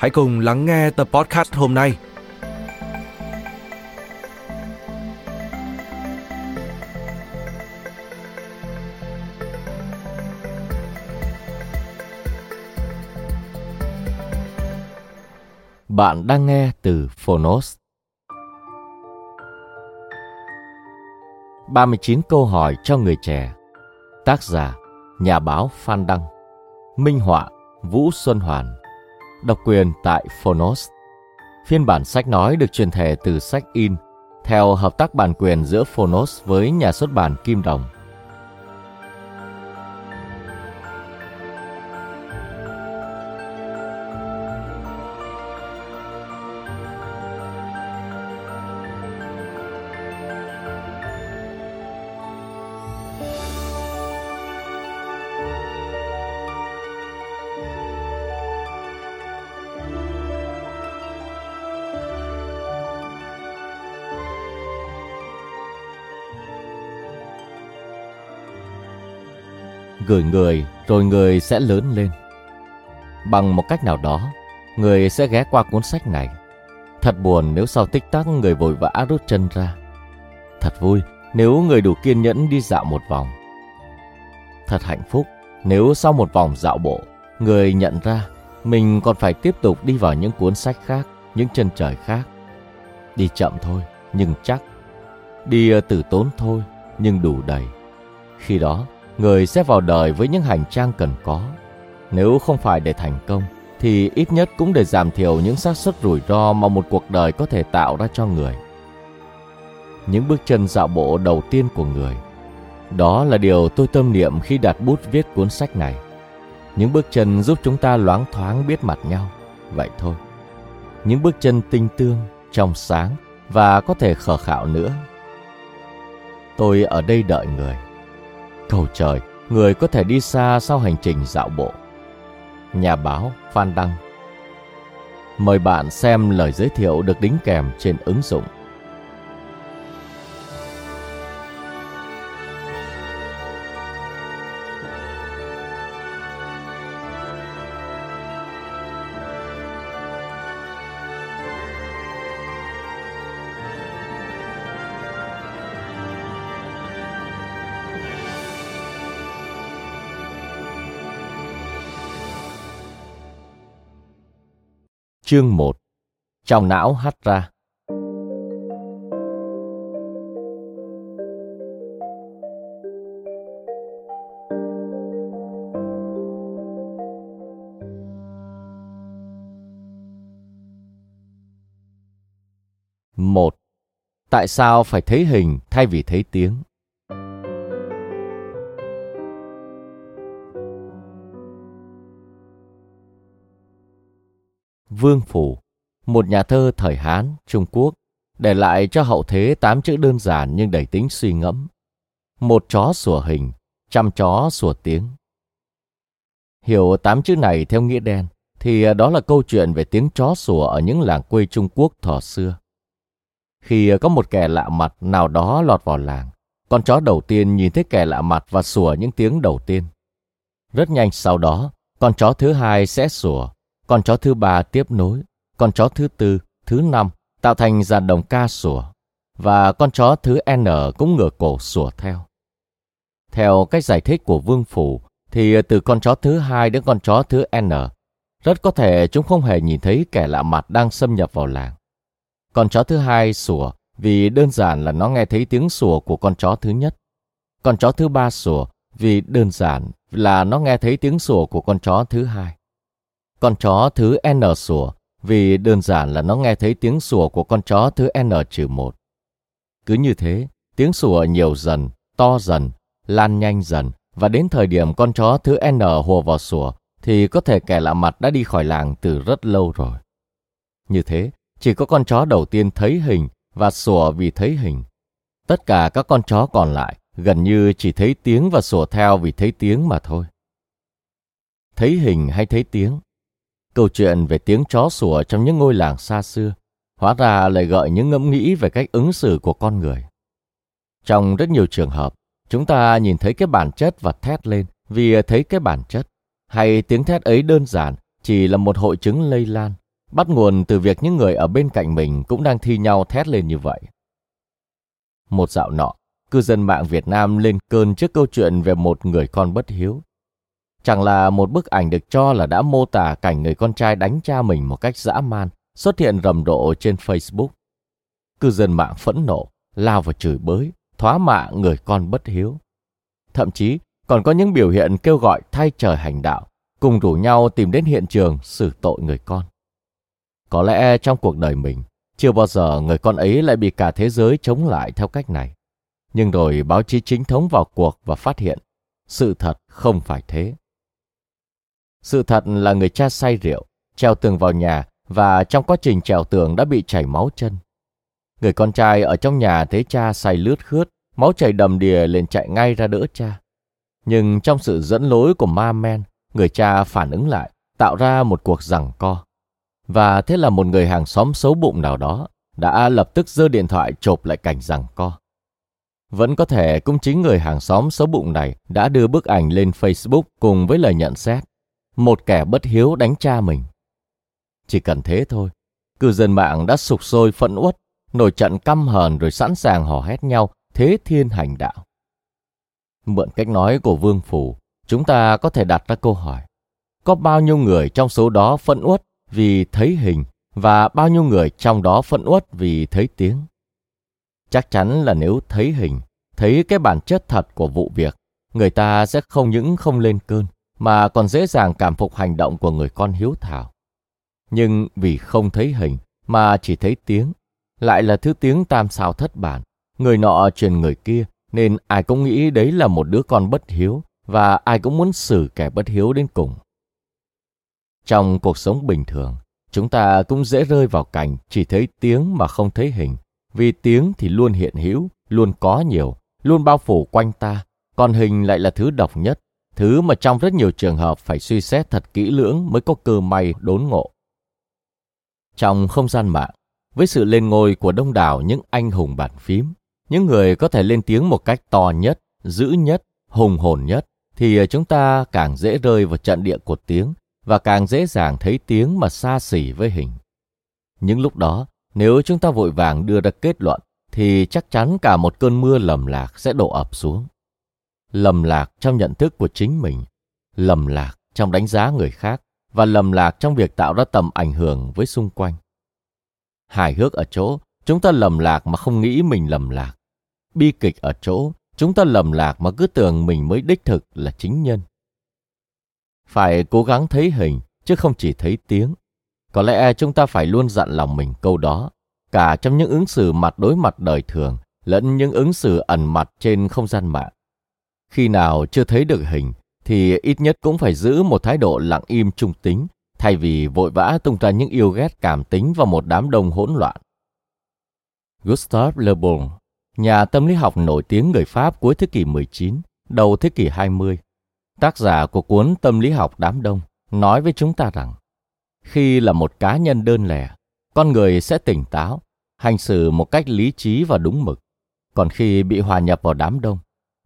hãy cùng lắng nghe tập podcast hôm nay. Bạn đang nghe từ Phonos. 39 câu hỏi cho người trẻ. Tác giả: Nhà báo Phan Đăng. Minh họa: Vũ Xuân Hoàn. Độc quyền tại Phonos. Phiên bản sách nói được truyền thể từ sách in, theo hợp tác bản quyền giữa Phonos với nhà xuất bản Kim Đồng. Gửi người rồi người sẽ lớn lên. Bằng một cách nào đó, người sẽ ghé qua cuốn sách này. Thật buồn nếu sau tích tắc người vội vã rút chân ra. Thật vui nếu người đủ kiên nhẫn đi dạo một vòng. Thật hạnh phúc nếu sau một vòng dạo bộ, người nhận ra mình còn phải tiếp tục đi vào những cuốn sách khác, những chân trời khác. Đi chậm thôi, nhưng chắc. Đi ờ, từ tốn thôi, nhưng đủ đầy. Khi đó, người sẽ vào đời với những hành trang cần có. Nếu không phải để thành công, thì ít nhất cũng để giảm thiểu những xác suất rủi ro mà một cuộc đời có thể tạo ra cho người. Những bước chân dạo bộ đầu tiên của người. Đó là điều tôi tâm niệm khi đặt bút viết cuốn sách này. Những bước chân giúp chúng ta loáng thoáng biết mặt nhau. Vậy thôi. Những bước chân tinh tương, trong sáng và có thể khờ khạo nữa. Tôi ở đây đợi người Cầu trời, người có thể đi xa sau hành trình dạo bộ. Nhà báo Phan Đăng Mời bạn xem lời giới thiệu được đính kèm trên ứng dụng. Chương 1 Trong não hát ra. Một. Tại sao phải thấy hình thay vì thấy tiếng? Vương Phủ, một nhà thơ thời Hán, Trung Quốc, để lại cho hậu thế tám chữ đơn giản nhưng đầy tính suy ngẫm. Một chó sủa hình, trăm chó sủa tiếng. Hiểu tám chữ này theo nghĩa đen, thì đó là câu chuyện về tiếng chó sủa ở những làng quê Trung Quốc thỏ xưa. Khi có một kẻ lạ mặt nào đó lọt vào làng, con chó đầu tiên nhìn thấy kẻ lạ mặt và sủa những tiếng đầu tiên. Rất nhanh sau đó, con chó thứ hai sẽ sủa, con chó thứ ba tiếp nối, con chó thứ tư, thứ năm tạo thành dàn đồng ca sủa, và con chó thứ N cũng ngửa cổ sủa theo. Theo cách giải thích của Vương Phủ, thì từ con chó thứ hai đến con chó thứ N, rất có thể chúng không hề nhìn thấy kẻ lạ mặt đang xâm nhập vào làng. Con chó thứ hai sủa vì đơn giản là nó nghe thấy tiếng sủa của con chó thứ nhất. Con chó thứ ba sủa vì đơn giản là nó nghe thấy tiếng sủa của con chó thứ hai. Con chó thứ N sủa vì đơn giản là nó nghe thấy tiếng sủa của con chó thứ N-1. Cứ như thế, tiếng sủa nhiều dần, to dần, lan nhanh dần và đến thời điểm con chó thứ N hùa vào sủa thì có thể kẻ lạ mặt đã đi khỏi làng từ rất lâu rồi. Như thế, chỉ có con chó đầu tiên thấy hình và sủa vì thấy hình. Tất cả các con chó còn lại gần như chỉ thấy tiếng và sủa theo vì thấy tiếng mà thôi. Thấy hình hay thấy tiếng? Câu chuyện về tiếng chó sủa trong những ngôi làng xa xưa hóa ra lại gợi những ngẫm nghĩ về cách ứng xử của con người. Trong rất nhiều trường hợp, chúng ta nhìn thấy cái bản chất và thét lên vì thấy cái bản chất, hay tiếng thét ấy đơn giản chỉ là một hội chứng lây lan, bắt nguồn từ việc những người ở bên cạnh mình cũng đang thi nhau thét lên như vậy. Một dạo nọ, cư dân mạng Việt Nam lên cơn trước câu chuyện về một người con bất hiếu. Chẳng là một bức ảnh được cho là đã mô tả cảnh người con trai đánh cha mình một cách dã man, xuất hiện rầm rộ trên Facebook. Cư dân mạng phẫn nộ, lao vào chửi bới, thoá mạ người con bất hiếu. Thậm chí còn có những biểu hiện kêu gọi thay trời hành đạo, cùng rủ nhau tìm đến hiện trường xử tội người con. Có lẽ trong cuộc đời mình, chưa bao giờ người con ấy lại bị cả thế giới chống lại theo cách này. Nhưng rồi báo chí chính thống vào cuộc và phát hiện, sự thật không phải thế. Sự thật là người cha say rượu, treo tường vào nhà và trong quá trình trèo tường đã bị chảy máu chân. Người con trai ở trong nhà thấy cha say lướt khướt, máu chảy đầm đìa liền chạy ngay ra đỡ cha. Nhưng trong sự dẫn lối của ma men, người cha phản ứng lại, tạo ra một cuộc giằng co. Và thế là một người hàng xóm xấu bụng nào đó đã lập tức giơ điện thoại chộp lại cảnh giằng co. Vẫn có thể cũng chính người hàng xóm xấu bụng này đã đưa bức ảnh lên Facebook cùng với lời nhận xét. Một kẻ bất hiếu đánh cha mình. Chỉ cần thế thôi, cư dân mạng đã sục sôi phẫn uất, nổi trận căm hờn rồi sẵn sàng hò hét nhau thế thiên hành đạo. Mượn cách nói của Vương Phủ, chúng ta có thể đặt ra câu hỏi. Có bao nhiêu người trong số đó phẫn uất vì thấy hình và bao nhiêu người trong đó phẫn uất vì thấy tiếng? Chắc chắn là nếu thấy hình, thấy cái bản chất thật của vụ việc, người ta sẽ không những không lên cơn, mà còn dễ dàng cảm phục hành động của người con hiếu thảo. Nhưng vì không thấy hình mà chỉ thấy tiếng, lại là thứ tiếng tam sao thất bản, người nọ truyền người kia, nên ai cũng nghĩ đấy là một đứa con bất hiếu và ai cũng muốn xử kẻ bất hiếu đến cùng. Trong cuộc sống bình thường, chúng ta cũng dễ rơi vào cảnh chỉ thấy tiếng mà không thấy hình, vì tiếng thì luôn hiện hữu, luôn có nhiều, luôn bao phủ quanh ta, còn hình lại là thứ độc nhất, thứ mà trong rất nhiều trường hợp phải suy xét thật kỹ lưỡng mới có cơ may đốn ngộ. Trong không gian mạng, với sự lên ngôi của đông đảo những anh hùng bàn phím, những người có thể lên tiếng một cách to nhất, dữ nhất, hùng hồn nhất, thì chúng ta càng dễ rơi vào trận địa của tiếng và càng dễ dàng thấy tiếng mà xa xỉ với hình. Những lúc đó, nếu chúng ta vội vàng đưa ra kết luận, thì chắc chắn cả một cơn mưa lầm lạc sẽ đổ ập xuống. Lầm lạc trong nhận thức của chính mình, lầm lạc trong đánh giá người khác và lầm lạc trong việc tạo ra tầm ảnh hưởng với xung quanh. Hài hước ở chỗ, chúng ta lầm lạc mà không nghĩ mình lầm lạc. Bi kịch ở chỗ, chúng ta lầm lạc mà cứ tưởng mình mới đích thực là chính nhân. Phải cố gắng thấy hình, chứ không chỉ thấy tiếng. Có lẽ chúng ta phải luôn dặn lòng mình câu đó, cả trong những ứng xử mặt đối mặt đời thường, lẫn những ứng xử ẩn mặt trên không gian mạng. Khi nào chưa thấy được hình, thì ít nhất cũng phải giữ một thái độ lặng im trung tính, thay vì vội vã tung ra những yêu ghét cảm tính vào một đám đông hỗn loạn. Gustave Le Bon, nhà tâm lý học nổi tiếng người Pháp cuối thế kỷ 19, đầu thế kỷ 20, tác giả của cuốn Tâm lý học đám đông, nói với chúng ta rằng khi là một cá nhân đơn lẻ, con người sẽ tỉnh táo, hành xử một cách lý trí và đúng mực. Còn khi bị hòa nhập vào đám đông,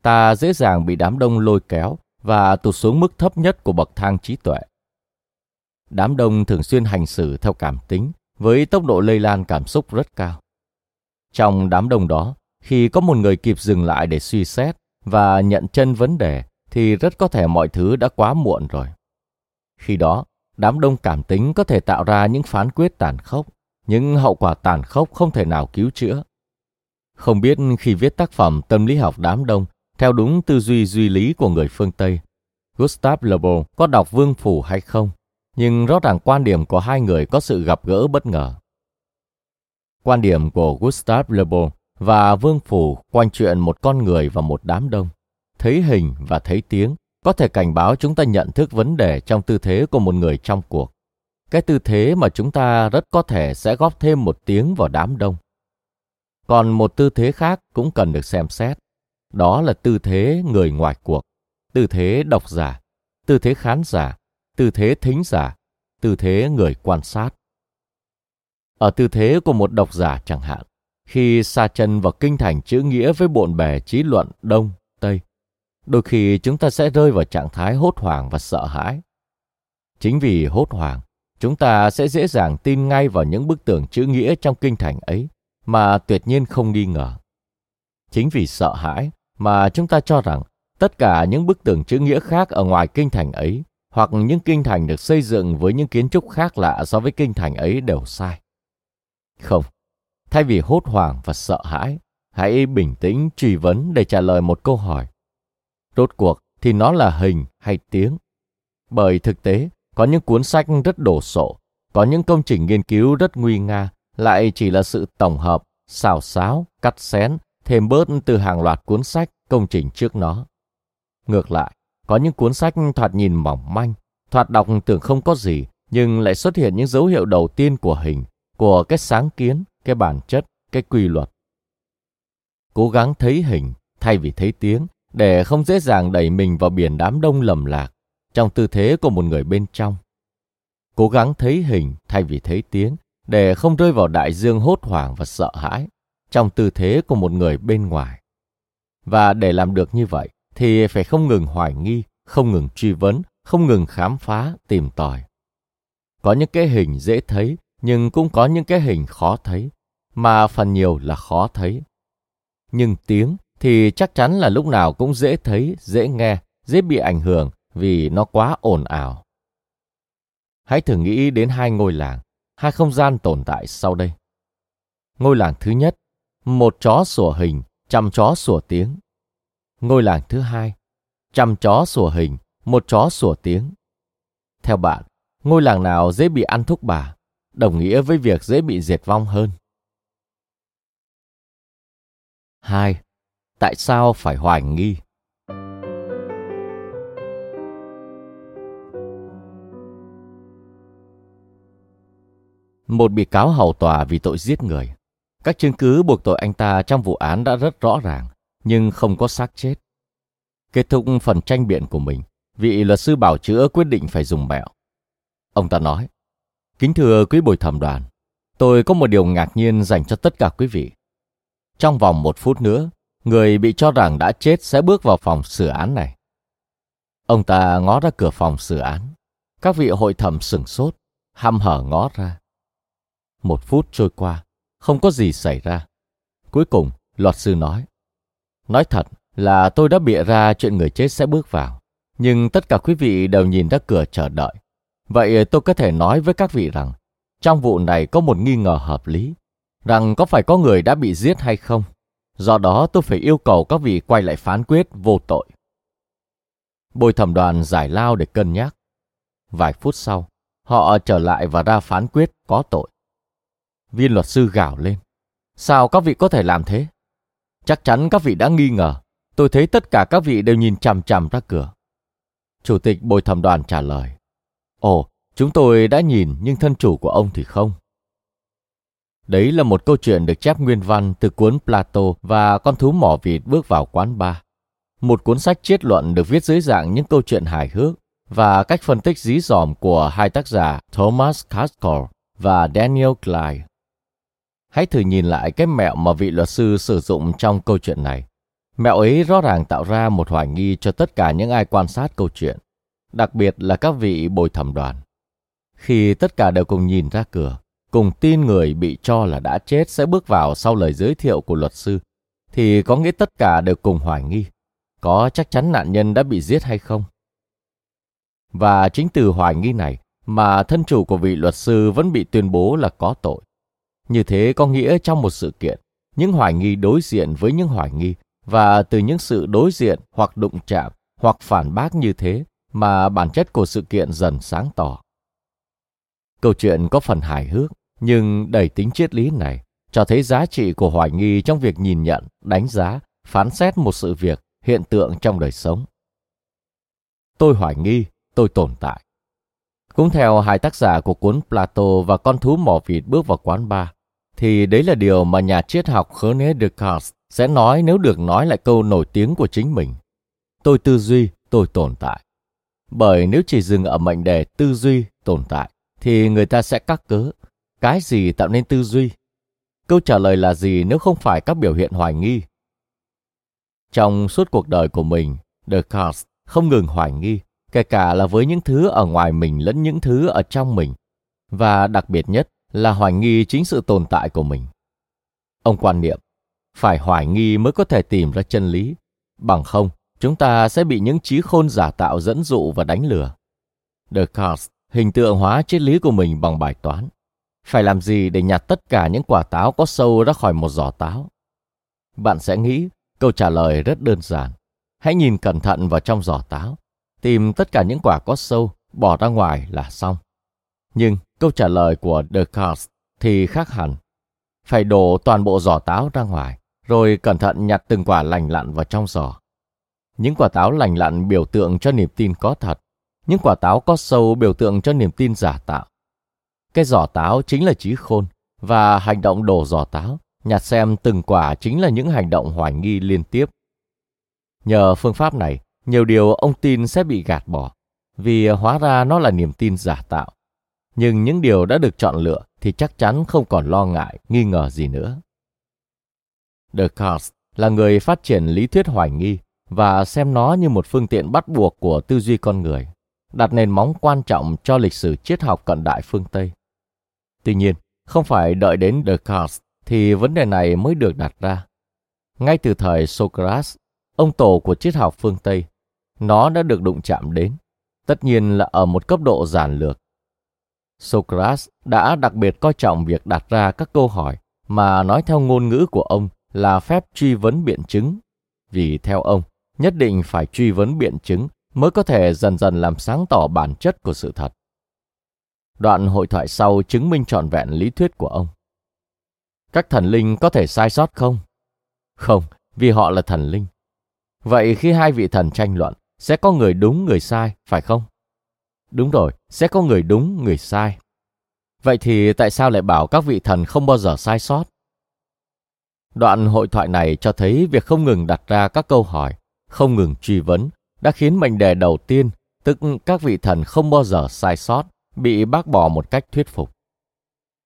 ta dễ dàng bị đám đông lôi kéo và tụt xuống mức thấp nhất của bậc thang trí tuệ. Đám đông thường xuyên hành xử theo cảm tính, với tốc độ lây lan cảm xúc rất cao. Trong đám đông đó, khi có một người kịp dừng lại để suy xét và nhận chân vấn đề, thì rất có thể mọi thứ đã quá muộn rồi. Khi đó, đám đông cảm tính có thể tạo ra những phán quyết tàn khốc, những hậu quả tàn khốc không thể nào cứu chữa. Không biết khi viết tác phẩm tâm lý học đám đông theo đúng tư duy duy lý của người phương Tây, Gustav Le Bon có đọc Vương Phủ hay không, nhưng rõ ràng quan điểm của hai người có sự gặp gỡ bất ngờ. Quan điểm của Gustav Le Bon và Vương Phủ quanh chuyện một con người và một đám đông, thấy hình và thấy tiếng có thể cảnh báo chúng ta nhận thức vấn đề trong tư thế của một người trong cuộc. Cái tư thế mà chúng ta rất có thể sẽ góp thêm một tiếng vào đám đông. Còn một tư thế khác cũng cần được xem xét. Đó là tư thế người ngoài cuộc, tư thế độc giả, tư thế khán giả, tư thế thính giả, tư thế người quan sát. Ở tư thế của một độc giả chẳng hạn, khi xa chân vào kinh thành chữ nghĩa với bộn bề trí luận Đông, Tây, đôi khi chúng ta sẽ rơi vào trạng thái hốt hoảng và sợ hãi. Chính vì hốt hoảng, chúng ta sẽ dễ dàng tin ngay vào những bức tường chữ nghĩa trong kinh thành ấy mà tuyệt nhiên không nghi ngờ. Chính vì sợ hãi mà chúng ta cho rằng tất cả những bức tường chữ nghĩa khác ở ngoài kinh thành ấy hoặc những kinh thành được xây dựng với những kiến trúc khác lạ so với kinh thành ấy đều sai. Không, thay vì hốt hoảng và sợ hãi, hãy bình tĩnh truy vấn để trả lời một câu hỏi. Rốt cuộc thì nó là hình hay tiếng? Bởi thực tế, có những cuốn sách rất đổ sộ, có những công trình nghiên cứu rất nguy nga, lại chỉ là sự tổng hợp, xào xáo, cắt xén, thêm bớt từ hàng loạt cuốn sách, công trình trước nó. Ngược lại, có những cuốn sách thoạt nhìn mỏng manh, thoạt đọc tưởng không có gì, nhưng lại xuất hiện những dấu hiệu đầu tiên của hình, của cái sáng kiến, cái bản chất, cái quy luật. Cố gắng thấy hình thay vì thấy tiếng để không dễ dàng đẩy mình vào biển đám đông lầm lạc trong tư thế của một người bên trong. Cố gắng thấy hình thay vì thấy tiếng để không rơi vào đại dương hốt hoảng và sợ hãi trong tư thế của một người bên ngoài. Và để làm được như vậy thì phải không ngừng hoài nghi, không ngừng truy vấn, không ngừng khám phá, tìm tòi. Có những cái hình dễ thấy nhưng cũng có những cái hình khó thấy, mà phần nhiều là khó thấy. Nhưng tiếng thì chắc chắn là lúc nào cũng dễ thấy, dễ nghe, dễ bị ảnh hưởng vì nó quá ồn ào. Hãy thử nghĩ đến hai ngôi làng, hai không gian tồn tại sau đây. Ngôi làng thứ nhất, một chó sủa hình, trăm chó sủa tiếng. Ngôi làng thứ hai, trăm chó sủa hình, một chó sủa tiếng. Theo bạn, ngôi làng nào dễ bị ăn thúc bà, đồng nghĩa với việc dễ bị diệt vong hơn? 2. Tại sao phải hoài nghi? Một bị cáo hầu tòa vì tội giết người. Các chứng cứ buộc tội anh ta trong vụ án đã rất rõ ràng, nhưng không có xác chết. Kết thúc phần tranh biện của mình, vị luật sư bảo chữa quyết định phải dùng mẹo. Ông ta nói, Kính thưa quý bồi thẩm đoàn, tôi có một điều ngạc nhiên dành cho tất cả quý vị. Trong vòng một phút nữa, người bị cho rằng đã chết sẽ bước vào phòng xử án này. Ông ta ngó ra cửa phòng xử án. Các vị hội thẩm sửng sốt, hăm hở ngó ra. Một phút trôi qua, không có gì xảy ra. Cuối cùng, luật sư nói. Nói thật là tôi đã bịa ra chuyện người chết sẽ bước vào. Nhưng tất cả quý vị đều nhìn ra cửa chờ đợi. Vậy tôi có thể nói với các vị rằng, trong vụ này có một nghi ngờ hợp lý, rằng có phải có người đã bị giết hay không. Do đó tôi phải yêu cầu các vị quay lại phán quyết vô tội. Bồi thẩm đoàn giải lao để cân nhắc. Vài phút sau, họ trở lại và ra phán quyết có tội. Viên luật sư gào lên. Sao các vị có thể làm thế? Chắc chắn các vị đã nghi ngờ. Tôi thấy tất cả các vị đều nhìn chằm chằm ra cửa. Chủ tịch bồi thẩm đoàn trả lời. Ồ, chúng tôi đã nhìn nhưng thân chủ của ông thì không. Đấy là một câu chuyện được chép nguyên văn từ cuốn Plato và con thú mỏ vịt bước vào quán bar. Một cuốn sách triết luận được viết dưới dạng những câu chuyện hài hước và cách phân tích dí dỏm của hai tác giả Thomas Caskell và Daniel Clyde. Hãy thử nhìn lại cái mẹo mà vị luật sư sử dụng trong câu chuyện này. Mẹo ấy rõ ràng tạo ra một hoài nghi cho tất cả những ai quan sát câu chuyện, đặc biệt là các vị bồi thẩm đoàn. Khi tất cả đều cùng nhìn ra cửa, cùng tin người bị cho là đã chết sẽ bước vào sau lời giới thiệu của luật sư, thì có nghĩa tất cả đều cùng hoài nghi. Có chắc chắn nạn nhân đã bị giết hay không? Và chính từ hoài nghi này mà thân chủ của vị luật sư vẫn bị tuyên bố là có tội. Như thế có nghĩa trong một sự kiện, những hoài nghi đối diện với những hoài nghi và từ những sự đối diện hoặc đụng chạm hoặc phản bác như thế mà bản chất của sự kiện dần sáng tỏ. Câu chuyện có phần hài hước nhưng đầy tính triết lý này cho thấy giá trị của hoài nghi trong việc nhìn nhận, đánh giá, phán xét một sự việc, hiện tượng trong đời sống. Tôi hoài nghi, tôi tồn tại. Cũng theo hai tác giả của cuốn Plato và con thú mỏ vịt bước vào quán bar, thì đấy là điều mà nhà triết học René Descartes sẽ nói nếu được nói lại câu nổi tiếng của chính mình. Tôi tư duy, tôi tồn tại. Bởi nếu chỉ dừng ở mệnh đề tư duy, tồn tại, thì người ta sẽ cắt cớ. Cái gì tạo nên tư duy? Câu trả lời là gì nếu không phải các biểu hiện hoài nghi? Trong suốt cuộc đời của mình, Descartes không ngừng hoài nghi, kể cả là với những thứ ở ngoài mình lẫn những thứ ở trong mình. Và đặc biệt nhất là hoài nghi chính sự tồn tại của mình. Ông quan niệm, phải hoài nghi mới có thể tìm ra chân lý, bằng không chúng ta sẽ bị những trí khôn giả tạo dẫn dụ và đánh lừa. Descartes hình tượng hóa triết lý của mình bằng bài toán. Phải làm gì để nhặt tất cả những quả táo có sâu ra khỏi một giỏ táo? Bạn sẽ nghĩ câu trả lời rất đơn giản. Hãy nhìn cẩn thận vào trong giỏ táo, tìm tất cả những quả có sâu, bỏ ra ngoài là xong. Nhưng câu trả lời của Descartes thì khác hẳn. Phải đổ toàn bộ giỏ táo ra ngoài, rồi cẩn thận nhặt từng quả lành lặn vào trong giỏ. Những quả táo lành lặn biểu tượng cho niềm tin có thật, những quả táo có sâu biểu tượng cho niềm tin giả tạo. Cái giỏ táo chính là trí khôn, và hành động đổ giỏ táo, nhặt xem từng quả chính là những hành động hoài nghi liên tiếp. Nhờ phương pháp này, nhiều điều ông tin sẽ bị gạt bỏ, vì hóa ra nó là niềm tin giả tạo. Nhưng những điều đã được chọn lựa thì chắc chắn không còn lo ngại, nghi ngờ gì nữa. Descartes là người phát triển lý thuyết hoài nghi và xem nó như một phương tiện bắt buộc của tư duy con người, đặt nền móng quan trọng cho lịch sử triết học cận đại phương Tây. Tuy nhiên, không phải đợi đến Descartes thì vấn đề này mới được đặt ra. Ngay từ thời Socrates, ông tổ của triết học phương Tây, nó đã được đụng chạm đến, tất nhiên là ở một cấp độ giản lược. Socrates đã đặc biệt coi trọng việc đặt ra các câu hỏi mà nói theo ngôn ngữ của ông là phép truy vấn biện chứng, vì theo ông, nhất định phải truy vấn biện chứng mới có thể dần dần làm sáng tỏ bản chất của sự thật. Đoạn hội thoại sau chứng minh trọn vẹn lý thuyết của ông. Các thần linh có thể sai sót không? Không, vì họ là thần linh. Vậy khi hai vị thần tranh luận, sẽ có người đúng người sai, phải không? Đúng rồi, sẽ có người đúng người sai. Vậy thì tại sao lại bảo các vị thần không bao giờ sai sót? Đoạn hội thoại này cho thấy việc không ngừng đặt ra các câu hỏi, không ngừng truy vấn, đã khiến mệnh đề đầu tiên, tức các vị thần không bao giờ sai sót, bị bác bỏ một cách thuyết phục.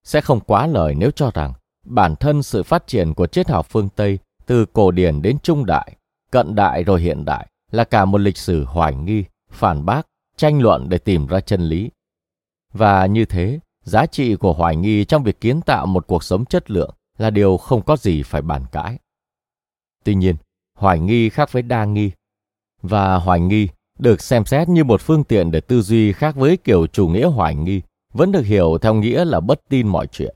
Sẽ không quá lời nếu cho rằng bản thân sự phát triển của triết học phương Tây từ cổ điển đến trung đại, cận đại rồi hiện đại là cả một lịch sử hoài nghi, phản bác, tranh luận để tìm ra chân lý. Và như thế, giá trị của hoài nghi trong việc kiến tạo một cuộc sống chất lượng là điều không có gì phải bàn cãi. Tuy nhiên, hoài nghi khác với đa nghi. Và hoài nghi được xem xét như một phương tiện để tư duy khác với kiểu chủ nghĩa hoài nghi, vẫn được hiểu theo nghĩa là bất tin mọi chuyện.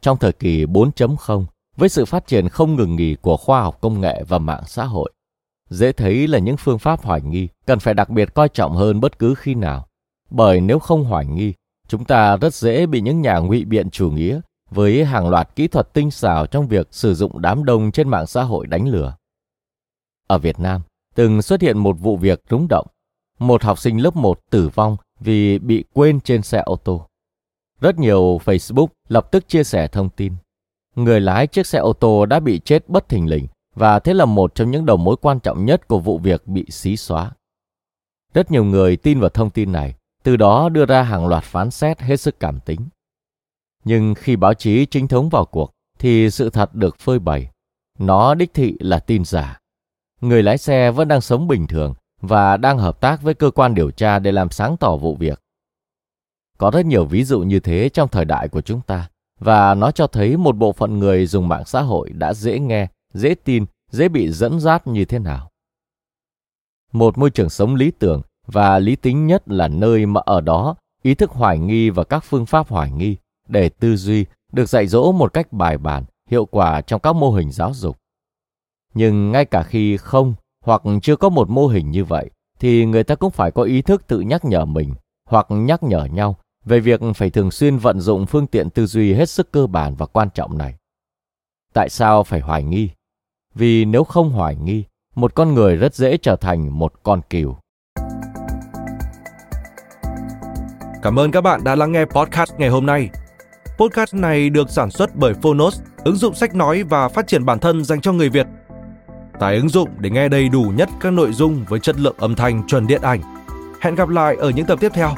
Trong thời kỳ 4.0, với sự phát triển không ngừng nghỉ của khoa học công nghệ và mạng xã hội, dễ thấy là những phương pháp hoài nghi cần phải đặc biệt coi trọng hơn bất cứ khi nào. Bởi nếu không hoài nghi, chúng ta rất dễ bị những nhà ngụy biện chủ nghĩa với hàng loạt kỹ thuật tinh xảo trong việc sử dụng đám đông trên mạng xã hội đánh lừa. Ở Việt Nam, từng xuất hiện một vụ việc rúng động. Một học sinh lớp 1 tử vong vì bị quên trên xe ô tô. Rất nhiều Facebook lập tức chia sẻ thông tin. Người lái chiếc xe ô tô đã bị chết bất thình lình và thế là một trong những đầu mối quan trọng nhất của vụ việc bị xí xóa. Rất nhiều người tin vào thông tin này, từ đó đưa ra hàng loạt phán xét hết sức cảm tính. Nhưng khi báo chí chính thống vào cuộc thì sự thật được phơi bày. Nó đích thị là tin giả. Người lái xe vẫn đang sống bình thường và đang hợp tác với cơ quan điều tra để làm sáng tỏ vụ việc. Có rất nhiều ví dụ như thế trong thời đại của chúng ta và nó cho thấy một bộ phận người dùng mạng xã hội đã dễ nghe, dễ tin, dễ bị dẫn dắt như thế nào. Một môi trường sống lý tưởng và lý tính nhất là nơi mà ở đó ý thức hoài nghi và các phương pháp hoài nghi để tư duy được dạy dỗ một cách bài bản, hiệu quả trong các mô hình giáo dục. Nhưng ngay cả khi không hoặc chưa có một mô hình như vậy, thì người ta cũng phải có ý thức tự nhắc nhở mình hoặc nhắc nhở nhau về việc phải thường xuyên vận dụng phương tiện tư duy hết sức cơ bản và quan trọng này. Tại sao phải hoài nghi? Vì nếu không hoài nghi, một con người rất dễ trở thành một con cừu. Cảm ơn các bạn đã lắng nghe podcast ngày hôm nay. Podcast này được sản xuất bởi Phonos, ứng dụng sách nói và phát triển bản thân dành cho người Việt. Tải ứng dụng để nghe đầy đủ nhất các nội dung với chất lượng âm thanh chuẩn điện ảnh. Hẹn gặp lại ở những tập tiếp theo.